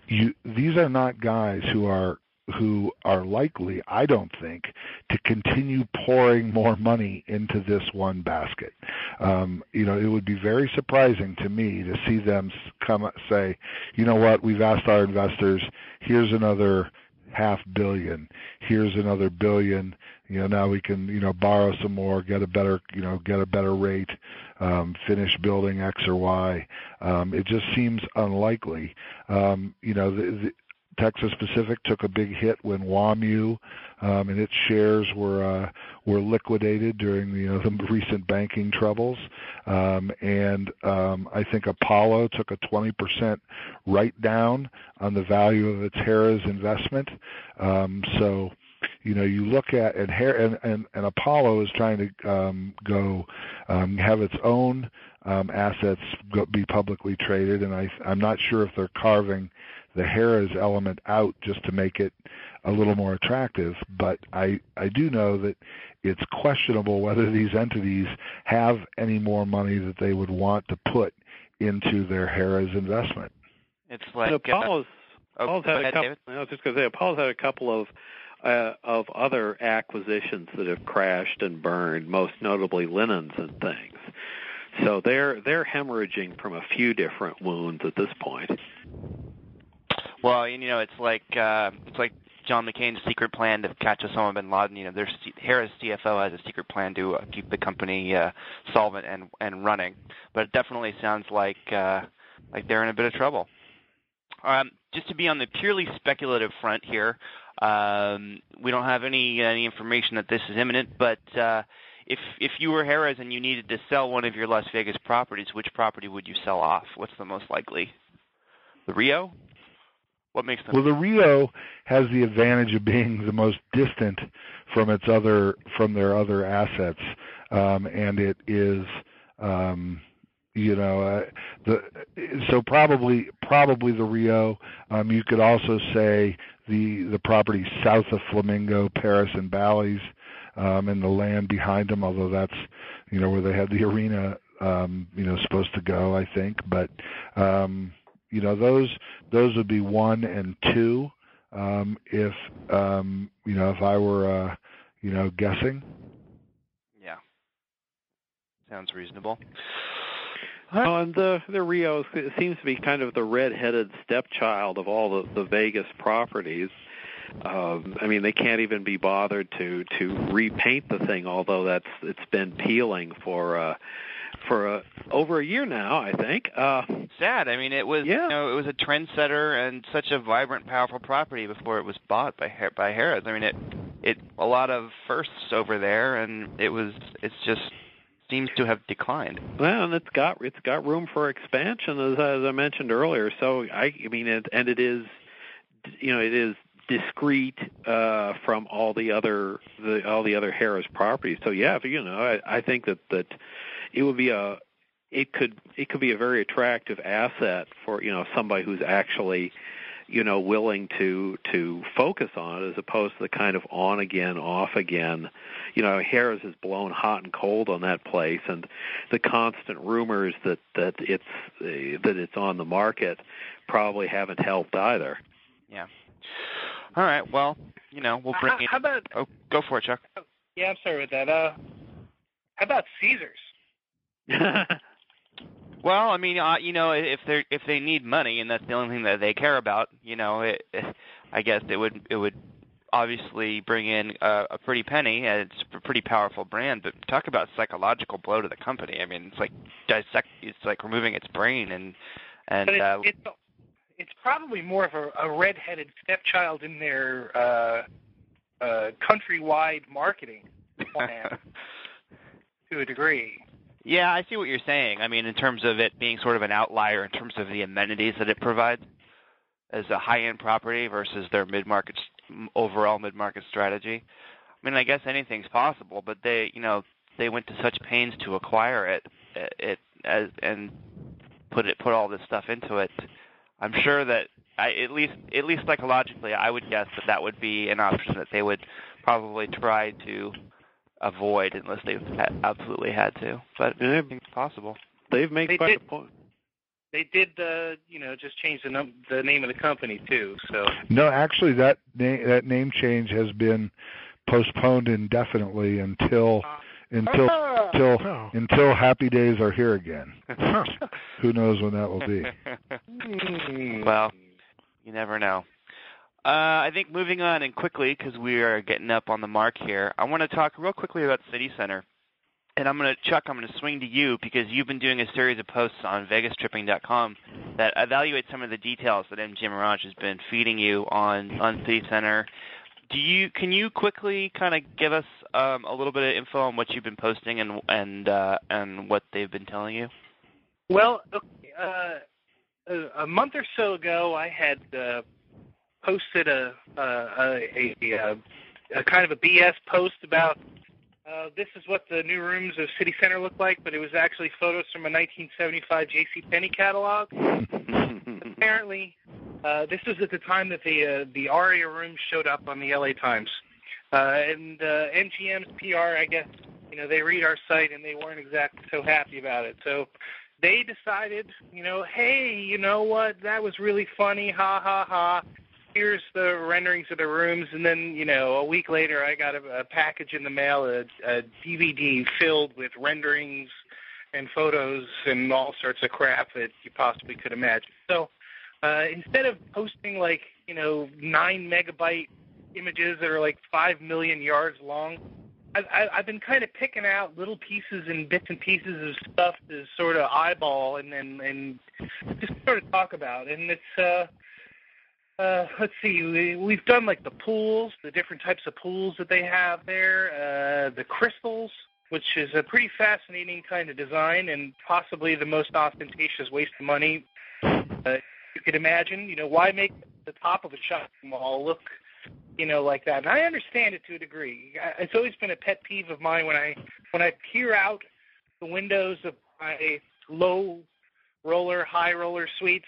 You, these are not guys who are who are likely, I don't think, to continue pouring more money into this one basket. Um, you know, it would be very surprising to me to see them come say, you know what, we've asked our investors, here's another half billion, here's another billion, you know, now we can, you know, borrow some more, get a better, you know, get a better rate, um, finish building X or Y. Um, it just seems unlikely. Um, you know, the, Texas Pacific took a big hit when WAMU um, and its shares were uh, were liquidated during the, you know, the recent banking troubles, um, and um, I think Apollo took a 20% write down on the value of its Harrah's investment. Um, so you know you look at and and and, and Apollo is trying to um, go um, have its own um, assets go, be publicly traded, and I I'm not sure if they're carving the Harrah's element out just to make it a little more attractive. But I I do know that it's questionable whether these entities have any more money that they would want to put into their Harrah's investment. It's like you know, Apollo's, uh, Apollo's oh, had a ahead, couple. David. I was just going to say Apollo's had a couple of uh, of other acquisitions that have crashed and burned, most notably linens and things. So they're they're hemorrhaging from a few different wounds at this point. Well, you know, it's like uh, it's like John McCain's secret plan to catch Osama bin Laden. You know, their Harrah's CFO has a secret plan to uh, keep the company uh, solvent and and running. But it definitely sounds like uh, like they're in a bit of trouble. Um, just to be on the purely speculative front here, um, we don't have any any information that this is imminent. But uh, if if you were Harrah's and you needed to sell one of your Las Vegas properties, which property would you sell off? What's the most likely? The Rio? What makes? Well, the Rio has the advantage of being the most distant from its other from their other assets, um, and it is, um, you know, uh, the so probably probably the Rio. Um, you could also say the the property south of Flamingo, Paris and Bally's, um, and the land behind them. Although that's you know where they had the arena, um, you know, supposed to go, I think, but. Um, you know those those would be one and two um if um you know if i were uh you know guessing Yeah. Sounds reasonable. Oh, and the the Rio it seems to be kind of the red-headed stepchild of all the the Vegas properties. Um, I mean, they can't even be bothered to to repaint the thing, although that's it's been peeling for uh, for uh, over a year now, I think. Uh, Sad. I mean, it was Yeah. you know it was a trendsetter and such a vibrant, powerful property before it was bought by by Harrah's. I mean, it it a lot of firsts over there, and it was it's just seems to have declined. Well, and it's got it's got room for expansion, as, as I mentioned earlier. So I, I mean, it, and it is, you know, it is discrete uh, from all the other the all the other Harrah's properties. So yeah, if, you know, I, I think that that it would be a it could it could be a very attractive asset for you know somebody who's actually you know willing to to focus on it as opposed to the kind of on again off again you know harrah's has blown hot and cold on that place and the constant rumors that that it's uh, that it's on the market probably haven't helped either Yeah. All right. Well, you know, we'll bring how, in. how about Oh, go for it, Chuck. yeah? I'm sorry with that. Uh, how about Caesars? Well, I mean, uh, you know, if they if they need money and that's the only thing that they care about, you know, it, I guess it would it would obviously bring in a, a pretty penny. And it's a pretty powerful brand, but talk about psychological blow to the company. I mean, it's like dissect. It's like removing its brain and and But it's, uh, it's it's probably more of a, a red-headed stepchild in their uh, uh, countrywide marketing plan to a degree. Yeah, I see what you're saying. I mean, in terms of it being sort of an outlier in terms of the amenities that it provides as a high-end property versus their mid-market overall mid-market strategy. I mean, I guess anything's possible, but they, you know, they went to such pains to acquire it, it as and put it put all this stuff into it. I'm sure that I at least at least psychologically, I would guess that that would be an option that they would probably try to avoid unless they ha- absolutely had to. But Yeah, it's possible. they've made They quite did- a point They did, uh, you know, just change the num- the name of the company too. So no actually that name that name change has been postponed indefinitely until until Ah! until Oh. until happy days are here again who knows when that will be well, you never know. Uh, I think moving on and quickly because we are getting up on the mark here. I want to talk real quickly about City Center, and I'm going to Chuck. I'm going to swing to you because you've been doing a series of posts on VegasTripping.com that evaluate some of the details that MGM Mirage has been feeding you on on City Center. Do you can you quickly kind of give us um, a little bit of info on what you've been posting and and uh, and what they've been telling you? Well, uh, a, a month or so ago, I had uh, posted a, a, a, a, a, kind of a BS post about uh, this is what the new rooms of City Center look like, but it was actually photos from a 1975 J.C. Penney catalog. Apparently, Uh, this was at the time that the uh, the Aria room showed up on the LA Times, uh, and uh, MGM's PR, I guess, you know, they read our site and they weren't exactly so happy about it. So they decided, you know, hey, you know what, that was really funny, ha ha ha. Here's the renderings of the rooms, and then you know, a week later, I got a, a package in the mail, a, a DVD filled with renderings and photos and all sorts of crap that you possibly could imagine. So uh, instead of posting like you know nine megabyte images that are like five million yards long, I've, I've been kind of picking out little pieces and bits and pieces of stuff to sort of eyeball and then and just sort of talk about. And it's uh, uh, let's see, we, we've done like the pools, the different types of pools that they have there, uh, the crystals, which is a pretty fascinating kind of design and possibly the most ostentatious waste of money uh, you could imagine. You know, why make the top of a shopping mall look, you know, like that? And I understand it to a degree. It's always been a pet peeve of mine when I when I peer out the windows of my low roller, high roller suites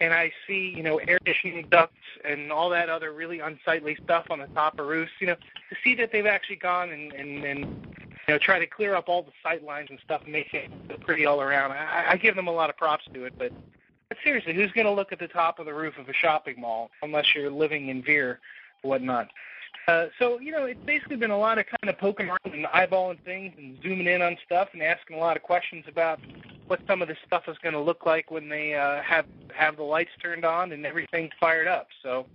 and I see, you know, air conditioning ducts and all that other really unsightly stuff on the top of roofs, you know, to see that they've actually gone and, and, and you know, try to clear up all the sight lines and stuff and make it pretty all around. I, I give them a lot of props to it, but, but seriously, who's going to look at the top of the roof of a shopping mall unless you're living in Veer or whatnot? Uh, so you know, it's basically been a lot of kind of poking around and eyeballing things and zooming in on stuff and asking a lot of questions about what some of this stuff is going to look like when they uh, have have the lights turned on and everything fired up. So.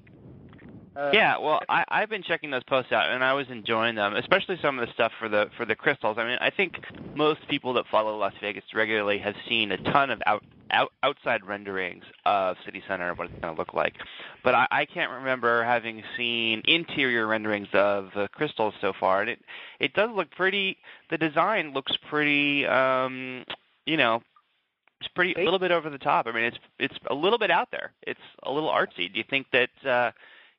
Uh, yeah, well, I, I've been checking those posts out, and I was enjoying them, especially some of the stuff for the for the crystals. I mean, I think most people that follow Las Vegas regularly have seen a ton of out out, outside renderings of City Center and what it's going to look like. But I, I can't remember having seen interior renderings of the crystals so far. And it it does look pretty. The design looks pretty. Um, you know, it's pretty a little bit over the top. I mean, it's it's a little bit out there. It's a little artsy. Do you think that? uh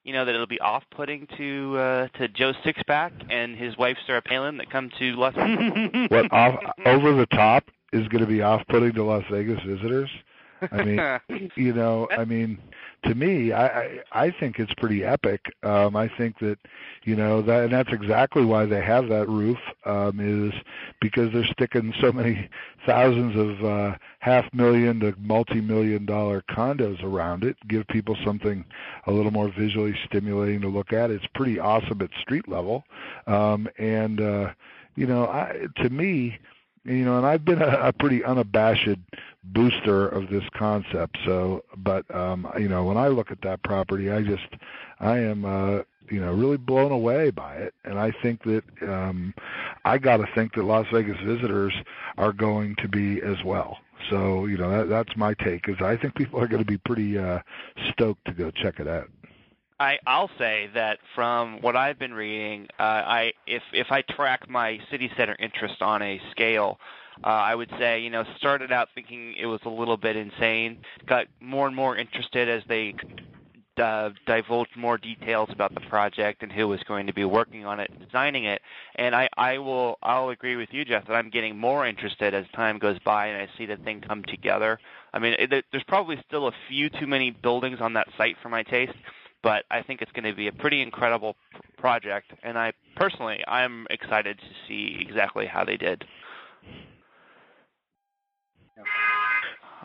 you know that it'll be off-putting to uh, to Joe Sixpack and his wife Sarah Palin that come to Las Vegas. what off over the top? is going to be off-putting to Las Vegas visitors. I mean, you know, I mean, to me, I I, I think it's pretty epic. Um, I think that, you know, that and that's exactly why they have that roof um, is because they're sticking so many thousands of uh, half million to multi-million dollar condos around it. Give people something a little more visually stimulating to look at. It's pretty awesome at street level, um, and uh, you know, I, to me you know, and I've been a, a pretty unabashed booster of this concept. So, but um, you know, when I look at that property, I just, I am, uh, you know, really blown away by it, and I think that um, I got to think that Las Vegas visitors are going to be as well. So, you know, that, that's my take. Is I think people are going to be pretty uh, stoked to go check it out. I, I'll say that from what I've been reading, uh, I if if I track my city center interest on a scale, uh, I would say you know started out thinking it was a little bit insane, got more and more interested as they uh, divulged more details about the project and who was going to be working on it, and designing it. And I, I will, I'll agree with you, Jeff, that I'm getting more interested as time goes by and I see the thing come together. I mean, it, there's probably still a few too many buildings on that site for my taste but I think it's going to be a pretty incredible project, and I personally I'm excited to see exactly how they did.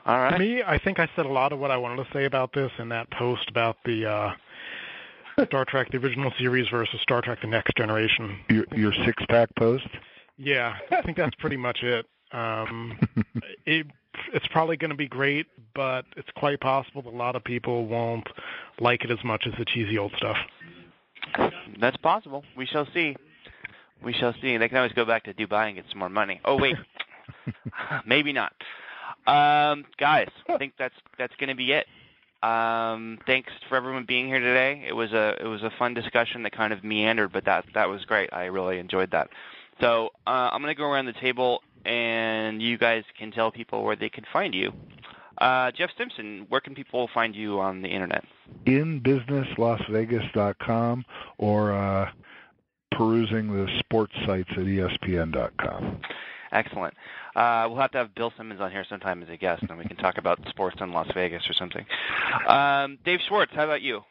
All right. For me, I think I said a lot of what I wanted to say about this in that post about the uh, Star Trek: The Original Series versus Star Trek: The Next Generation. Your, your six-pack post. Yeah, I think that's pretty much it. Um, it it's probably going to be great, but it's quite possible that a lot of people won't like it as much as the cheesy old stuff. That's possible. We shall see. We shall see. They can always go back to Dubai and get some more money. Oh wait, maybe not. Um, guys, I think that's that's going to be it. Um, thanks for everyone being here today. It was a it was a fun discussion that kind of meandered, but that that was great. I really enjoyed that. So uh, I'm going to go around the table and you guys can tell people where they can find you. Uh, Jeff Simpson, where can people find you on the internet? InBusinessLasVegas.com or uh, perusing the sports sites at ESPN.com. Excellent. Uh, we'll have to have Bill Simmons on here sometime as a guest, and we can talk about sports in Las Vegas or something. Um, Dave Schwartz, how about you?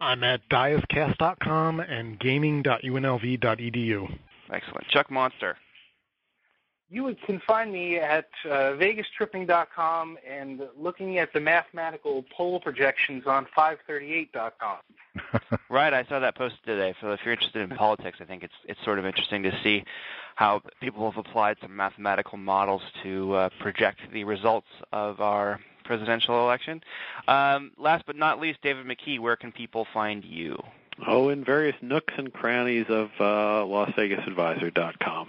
I'm at diascast.com and gaming.unlv.edu. Excellent. Chuck Monster. You can find me at uh, vegastripping.com and looking at the mathematical poll projections on 538.com. right, I saw that post today. So if you're interested in politics, I think it's it's sort of interesting to see how people have applied some mathematical models to uh, project the results of our presidential election. Um, last but not least, David McKee, where can people find you? Oh, in various nooks and crannies of uh, LasVegasAdvisor.com.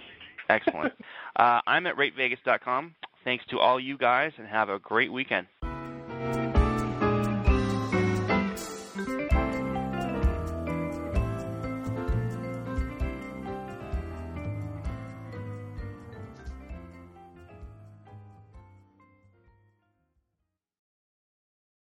Excellent. uh, I'm at RateVegas.com. Thanks to all you guys, and have a great weekend.